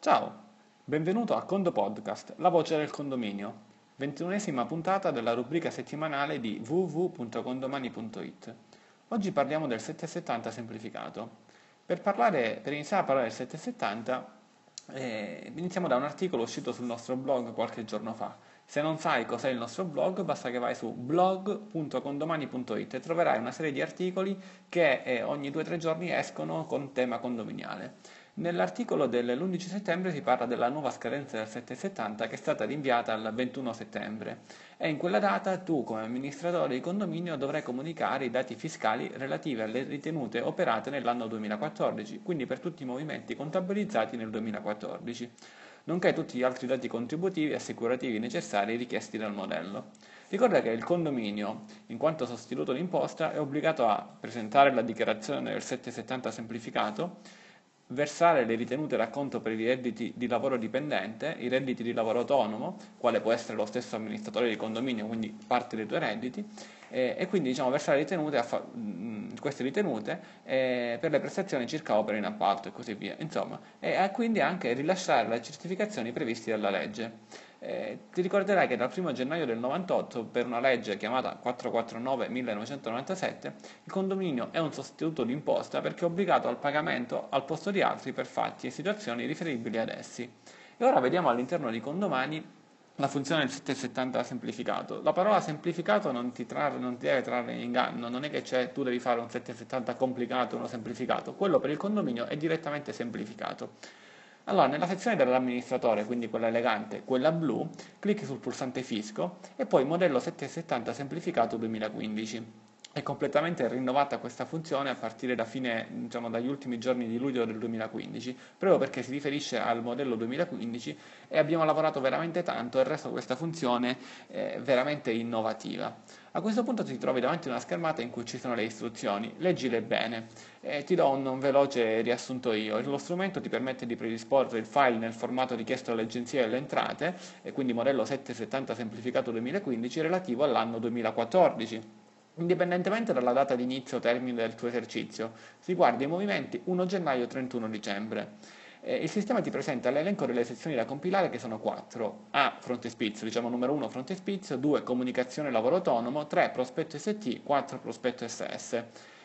Ciao, benvenuto a Condo Podcast, la voce del condominio, ventunesima puntata della rubrica settimanale di www.condomani.it. Oggi parliamo del 770 semplificato. Per, parlare, per iniziare a parlare del 770 eh, iniziamo da un articolo uscito sul nostro blog qualche giorno fa. Se non sai cos'è il nostro blog, basta che vai su blog.condomani.it e troverai una serie di articoli che eh, ogni 2-3 giorni escono con tema condominiale. Nell'articolo dell'11 settembre si parla della nuova scadenza del 770 che è stata rinviata al 21 settembre e in quella data tu come amministratore di condominio dovrai comunicare i dati fiscali relativi alle ritenute operate nell'anno 2014, quindi per tutti i movimenti contabilizzati nel 2014, nonché tutti gli altri dati contributivi e assicurativi necessari richiesti dal modello. Ricorda che il condominio, in quanto sostituto d'imposta, è obbligato a presentare la dichiarazione del 770 semplificato versare le ritenute racconto per i redditi di lavoro dipendente, i redditi di lavoro autonomo, quale può essere lo stesso amministratore di condominio, quindi parte dei tuoi redditi, eh, e quindi diciamo, versare ritenute fa- mh, queste ritenute eh, per le prestazioni circa opere in appalto e così via, insomma, e quindi anche rilasciare le certificazioni previste dalla legge. Eh, ti ricorderai che dal 1 gennaio del 98, per una legge chiamata 449-1997, il condominio è un sostituto d'imposta perché è obbligato al pagamento al posto di altri per fatti e situazioni riferibili ad essi. E ora vediamo all'interno di condomani la funzione del 770 semplificato. La parola semplificato non ti, trarre, non ti deve trarre in inganno, non è che tu devi fare un 770 complicato e uno semplificato, quello per il condominio è direttamente semplificato. Allora, nella sezione dell'amministratore, quindi quella elegante, quella blu, clicchi sul pulsante fisco e poi modello 770 semplificato 2015 è completamente rinnovata questa funzione a partire da fine, diciamo, dagli ultimi giorni di luglio del 2015, proprio perché si riferisce al modello 2015 e abbiamo lavorato veramente tanto e reso questa funzione eh, veramente innovativa. A questo punto ti trovi davanti a una schermata in cui ci sono le istruzioni, leggile bene. E ti do un, un veloce riassunto io. Lo strumento ti permette di predisporre il file nel formato richiesto dall'Agenzia delle Entrate, e quindi modello 770 semplificato 2015 relativo all'anno 2014 indipendentemente dalla data di inizio o termine del tuo esercizio. Si guarda i movimenti 1 gennaio-31 dicembre. Eh, il sistema ti presenta l'elenco delle sezioni da compilare che sono 4. A. Frontespizio, diciamo numero 1 frontespizio, 2 comunicazione lavoro autonomo, 3 prospetto ST, 4 prospetto SS.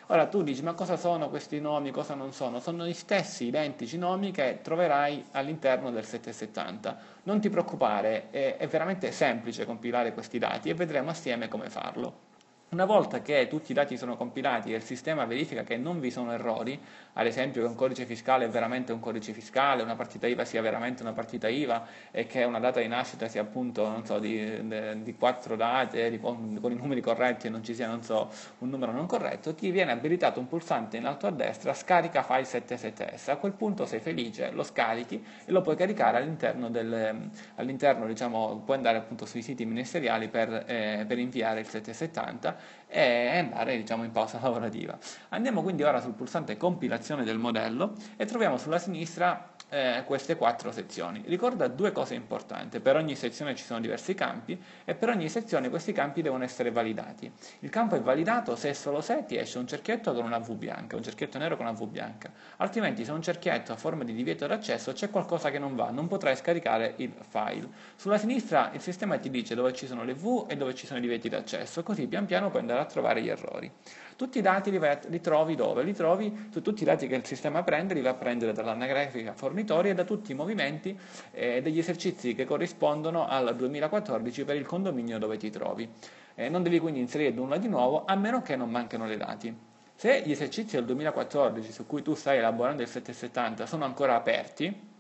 Ora tu dici ma cosa sono questi nomi, cosa non sono? Sono gli stessi identici nomi che troverai all'interno del 770. Non ti preoccupare, è, è veramente semplice compilare questi dati e vedremo assieme come farlo. Una volta che tutti i dati sono compilati e il sistema verifica che non vi sono errori, ad esempio che un codice fiscale è veramente un codice fiscale, una partita IVA sia veramente una partita IVA e che una data di nascita sia appunto so, di, di, quattro date di, con, i numeri corretti e non ci sia so, un numero non corretto, ti viene abilitato un pulsante in alto a destra scarica file 77S. A quel punto sei felice, lo scarichi e lo puoi caricare all'interno, del, all'interno diciamo, puoi andare appunto sui siti ministeriali per, eh, per inviare il 770 e andare diciamo, in pausa lavorativa. Andiamo quindi ora sul pulsante compilazione del modello e troviamo sulla sinistra eh, queste quattro sezioni. Ricorda due cose importanti, per ogni sezione ci sono diversi campi e per ogni sezione questi campi devono essere validati. Il campo è validato se e solo se ti esce un cerchietto con una V bianca, un cerchietto nero con una V bianca, altrimenti se un cerchietto ha forma di divieto d'accesso c'è qualcosa che non va, non potrai scaricare il file. Sulla sinistra il sistema ti dice dove ci sono le V e dove ci sono i divieti d'accesso, così pian piano puoi andare a trovare gli errori. Tutti i dati li, vai, li trovi dove? Li trovi, su tutti i dati che il sistema prende, li va a prendere dall'anagrafica fornitoria e da tutti i movimenti eh, degli esercizi che corrispondono al 2014 per il condominio dove ti trovi. Eh, non devi quindi inserire nulla di nuovo a meno che non mancano le dati. Se gli esercizi del 2014 su cui tu stai elaborando il 770 sono ancora aperti,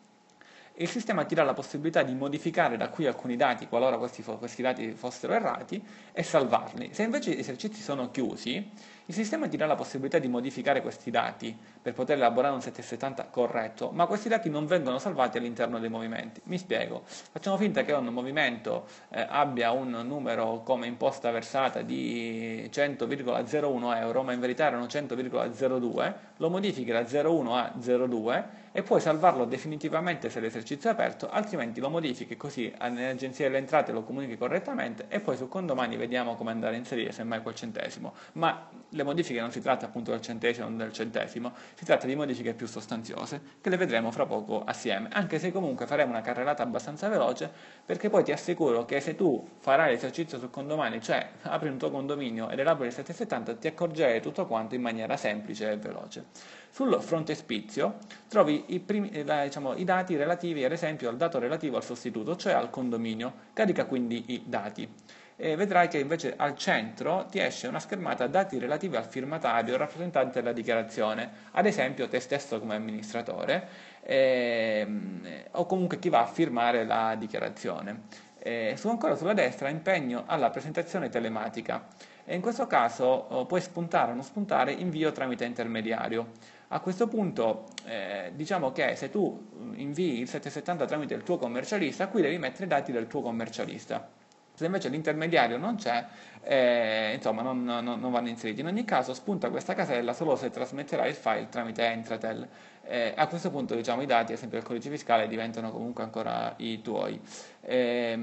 il sistema ti dà la possibilità di modificare da qui alcuni dati qualora questi, questi dati fossero errati e salvarli. Se invece gli esercizi sono chiusi, il sistema ti dà la possibilità di modificare questi dati per poter elaborare un 770 corretto, ma questi dati non vengono salvati all'interno dei movimenti. Mi spiego, facciamo finta che un movimento eh, abbia un numero come imposta versata di 100,01 euro, ma in verità erano 100,02, lo modifichi da 01 a 02 e puoi salvarlo definitivamente se l'esercizio è aperto, altrimenti lo modifichi così all'agenzia delle entrate lo comunichi correttamente e poi su condomani vediamo come andare a inserire semmai quel centesimo. Ma le modifiche non si tratta appunto del centesimo o del centesimo, si tratta di modifiche più sostanziose, che le vedremo fra poco assieme, anche se comunque faremo una carrellata abbastanza veloce, perché poi ti assicuro che se tu farai l'esercizio sul condomani, cioè apri un tuo condominio ed elabori il 770, ti accorgerai tutto quanto in maniera semplice e veloce. Sul frontespizio trovi i, primi, eh, diciamo, i dati relativi, ad esempio, al dato relativo al sostituto, cioè al condominio, carica quindi i dati e vedrai che invece al centro ti esce una schermata dati relativi al firmatario rappresentante della dichiarazione, ad esempio te stesso come amministratore ehm, o comunque chi va a firmare la dichiarazione. Eh, su, ancora sulla destra impegno alla presentazione telematica e in questo caso oh, puoi spuntare o non spuntare invio tramite intermediario. A questo punto eh, diciamo che se tu invii il 770 tramite il tuo commercialista, qui devi mettere i dati del tuo commercialista. Se invece l'intermediario non c'è, eh, insomma non, non, non, vanno inseriti. In ogni caso spunta questa casella solo se trasmetterai il file tramite Entratel. Eh, a questo punto diciamo, i dati, ad esempio il codice fiscale, diventano comunque ancora i tuoi. Eh,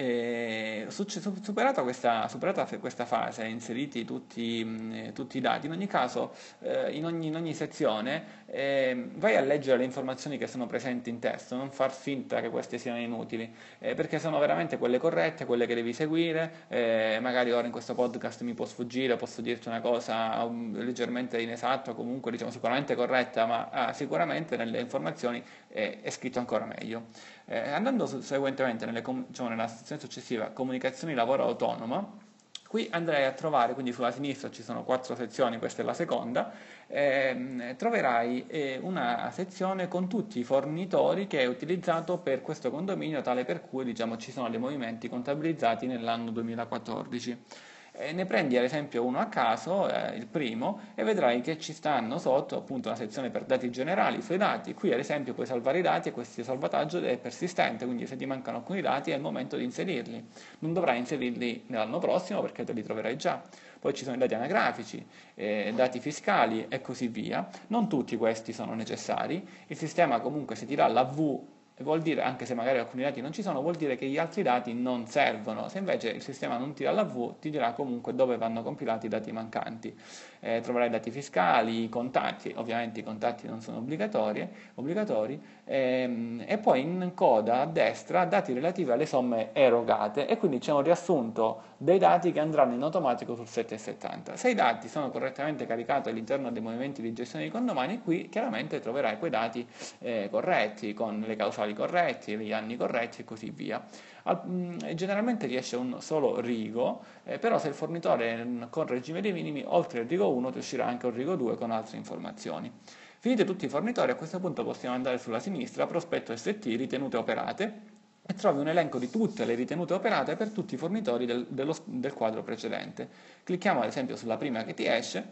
e superata, questa, superata, questa, fase, inseriti tutti, mh, tutti, i dati, in ogni caso, eh, in, ogni, in, ogni, sezione, eh, vai a leggere le informazioni che sono presenti in testo, non far finta che queste siano inutili, eh, perché sono veramente quelle corrette, quelle che devi seguire, eh, magari ora in questo podcast mi può sfuggire, posso dirti una cosa um, leggermente inesatta, comunque diciamo sicuramente corretta, ma ah, sicuramente nelle informazioni è scritto ancora meglio. Eh, andando seguentemente nelle, diciamo, nella sezione successiva, comunicazioni lavoro autonomo, Qui andrei a trovare, quindi sulla sinistra ci sono quattro sezioni, questa è la seconda, ehm, troverai eh, una sezione con tutti i fornitori che hai utilizzato per questo condominio, tale per cui diciamo, ci sono dei movimenti contabilizzati nell'anno 2014 e ne prendi ad esempio uno a caso, eh, il primo, e vedrai che ci stanno sotto appunto una sezione per dati generali sui dati. Qui ad esempio puoi salvare i dati e questo salvataggio è persistente, quindi se ti mancano alcuni dati è il momento di inserirli. Non dovrai inserirli nell'anno prossimo perché te li troverai già. Poi ci sono i dati anagrafici, eh, dati fiscali e così via. Non tutti questi sono necessari. Il sistema comunque se ti la V vuol dire, anche se magari alcuni dati non ci sono, vuol dire che gli altri dati non servono. Se invece il sistema non ti dà la V, ti dirà comunque dove vanno compilati i dati mancanti. Eh, troverai dati fiscali, i contatti, ovviamente i contatti non sono obbligatori, obbligatori ehm, e poi in coda a destra dati relativi alle somme erogate e quindi c'è un riassunto dei dati che andranno in automatico sul 770. Se i dati sono correttamente caricati all'interno dei movimenti di gestione di condomani, qui chiaramente troverai quei dati eh, corretti, con le causali corretti, gli anni corretti e così via. Al, mh, mm, generalmente riesce un solo rigo, eh, però se il fornitore è con regime dei minimi, oltre il rigo 1 ti uscirà anche un rigo 2 con altre informazioni. Finite tutti i fornitori, a questo punto possiamo andare sulla sinistra, prospetto ST, ritenute operate, e trovi un elenco di tutte le ritenute operate per tutti i fornitori del, dello, del quadro precedente. Clicchiamo ad esempio sulla prima che ti esce,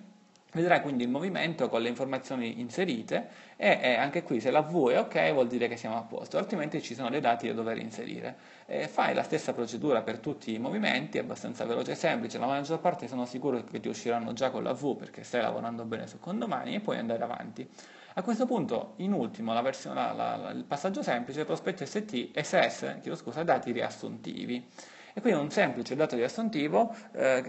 Vedrai quindi il movimento con le informazioni inserite e, e, anche qui se la V è ok vuol dire che siamo a posto, altrimenti ci sono dei dati da dover inserire. E fai la stessa procedura per tutti i movimenti, è abbastanza veloce e semplice, la maggior parte sono sicuro che ti usciranno già con la V perché stai lavorando bene su condomani e puoi andare avanti. A questo punto, in ultimo, la versione, la, la, il passaggio semplice, prospetto ST, SS, chiedo scusa, dati riassuntivi. E quindi un semplice dato di assuntivo eh,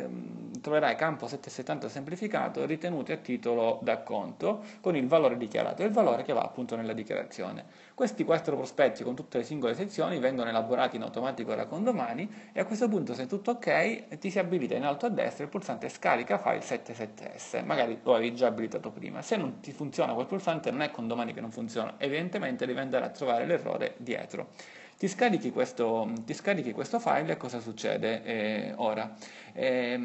troverai campo 770 semplificato ritenuti a titolo d'acconto con il valore dichiarato e il valore che va appunto nella dichiarazione. Questi quattro prospetti con tutte le singole sezioni vengono elaborati in automatico da condomani e a questo punto se tutto ok ti si abilita in alto a destra il pulsante scarica file 77s, magari lo avevi già abilitato prima. Se non ti funziona quel pulsante non è condomani che non funziona, evidentemente devi andare a trovare l'errore dietro. Ti scarichi questo, ti scarichi questo file e cosa succede eh, ora? Eh,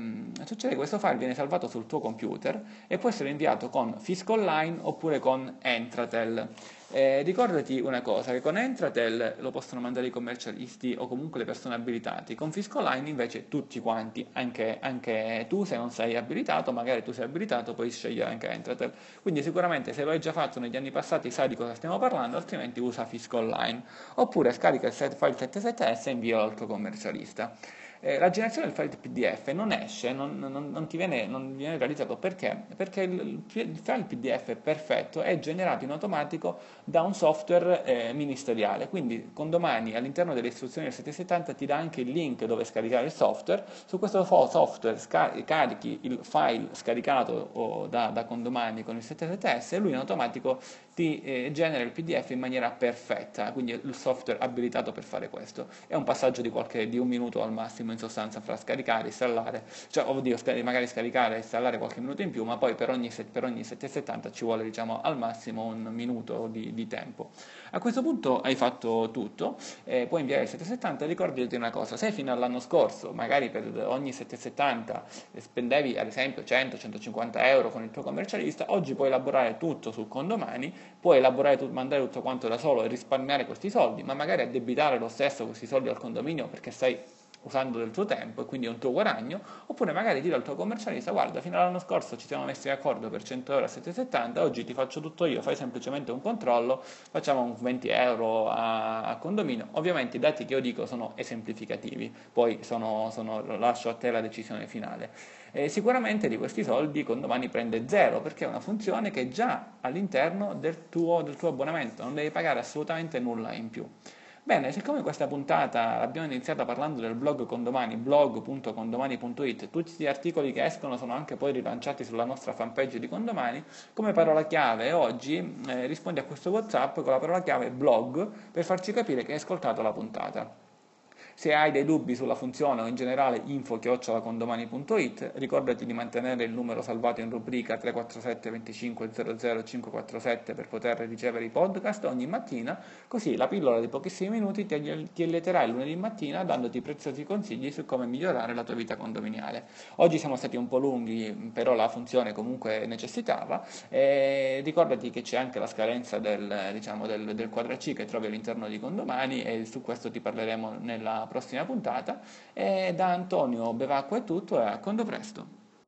succede che questo file viene salvato sul tuo computer e può essere inviato con Fisco Online oppure con Entratel. Eh, ricordati una cosa, che con Entratel lo possono mandare i commercialisti o comunque le persone abilitate, con Fisco Online invece tutti quanti, anche, anche, tu se non sei abilitato, magari tu sei abilitato, puoi scegliere anche Entratel. Quindi sicuramente se lo hai già fatto negli anni passati sai di cosa stiamo parlando, altrimenti usa Fisco Online. Oppure scarica il file 77S e invia al tuo commercialista. Eh, la generazione del file PDF non esce, non, non, non, ti viene, non viene realizzato. Perché? Perché il, il, file PDF perfetto è generato in automatico da un software eh, ministeriale, quindi con domani all'interno delle istruzioni del 770 ti dà anche il link dove scaricare il software, su questo software carichi il file scaricato da, da condomani con il 77S e lui in automatico ti eh, genera il PDF in maniera perfetta, quindi il software abilitato per fare questo. È un passaggio di, qualche, di un minuto al massimo in sostanza fra scaricare, installare, cioè oddio, magari scaricare e installare qualche minuto in più, ma poi per ogni, per ogni 770 ci vuole diciamo al massimo un minuto di, di tempo. A questo punto hai fatto tutto, eh, puoi inviare il 770, ricordati una cosa, se fino all'anno scorso magari per ogni 770 spendevi ad esempio 100-150 euro con il tuo commercialista, oggi puoi elaborare tutto sul condomani, puoi elaborare, mandare tutto quanto da solo e risparmiare questi soldi, ma magari addebitare lo stesso questi soldi al condominio perché stai usando del tuo tempo e quindi un tuo guadagno, oppure magari dire al tuo commercialista guarda fino all'anno scorso ci siamo messi d'accordo per 100 euro a 7,70, oggi ti faccio tutto io, fai semplicemente un controllo, facciamo un 20 euro a, a condominio, ovviamente i dati che io dico sono esemplificativi, poi sono, sono, lascio a te la decisione finale. E sicuramente di questi soldi Condomani prende zero perché è una funzione che è già all'interno del tuo, del tuo abbonamento, non devi pagare assolutamente nulla in più. Bene, siccome questa puntata abbiamo iniziato parlando del blog Condomani, blog.condomani.it, tutti gli articoli che escono sono anche poi rilanciati sulla nostra fanpage di Condomani, come parola chiave oggi eh, rispondi a questo WhatsApp con la parola chiave blog per farci capire che hai ascoltato la puntata. Se hai dei dubbi sulla funzione o in generale info-condomani.it, ricordati di mantenere il numero salvato in rubrica 347 25 00 547 per poter ricevere i podcast ogni mattina, così la pillola di pochissimi minuti ti, ti il lunedì mattina dandoti preziosi consigli su come migliorare la tua vita condominiale. Oggi siamo stati un po' lunghi, però la funzione comunque necessitava. E ricordati che c'è anche la scadenza del, diciamo, del, del quadra C che trovi all'interno di Condomani e su questo ti parleremo nella prossima puntata. E da Antonio Bevacqua è tutto e a quando presto.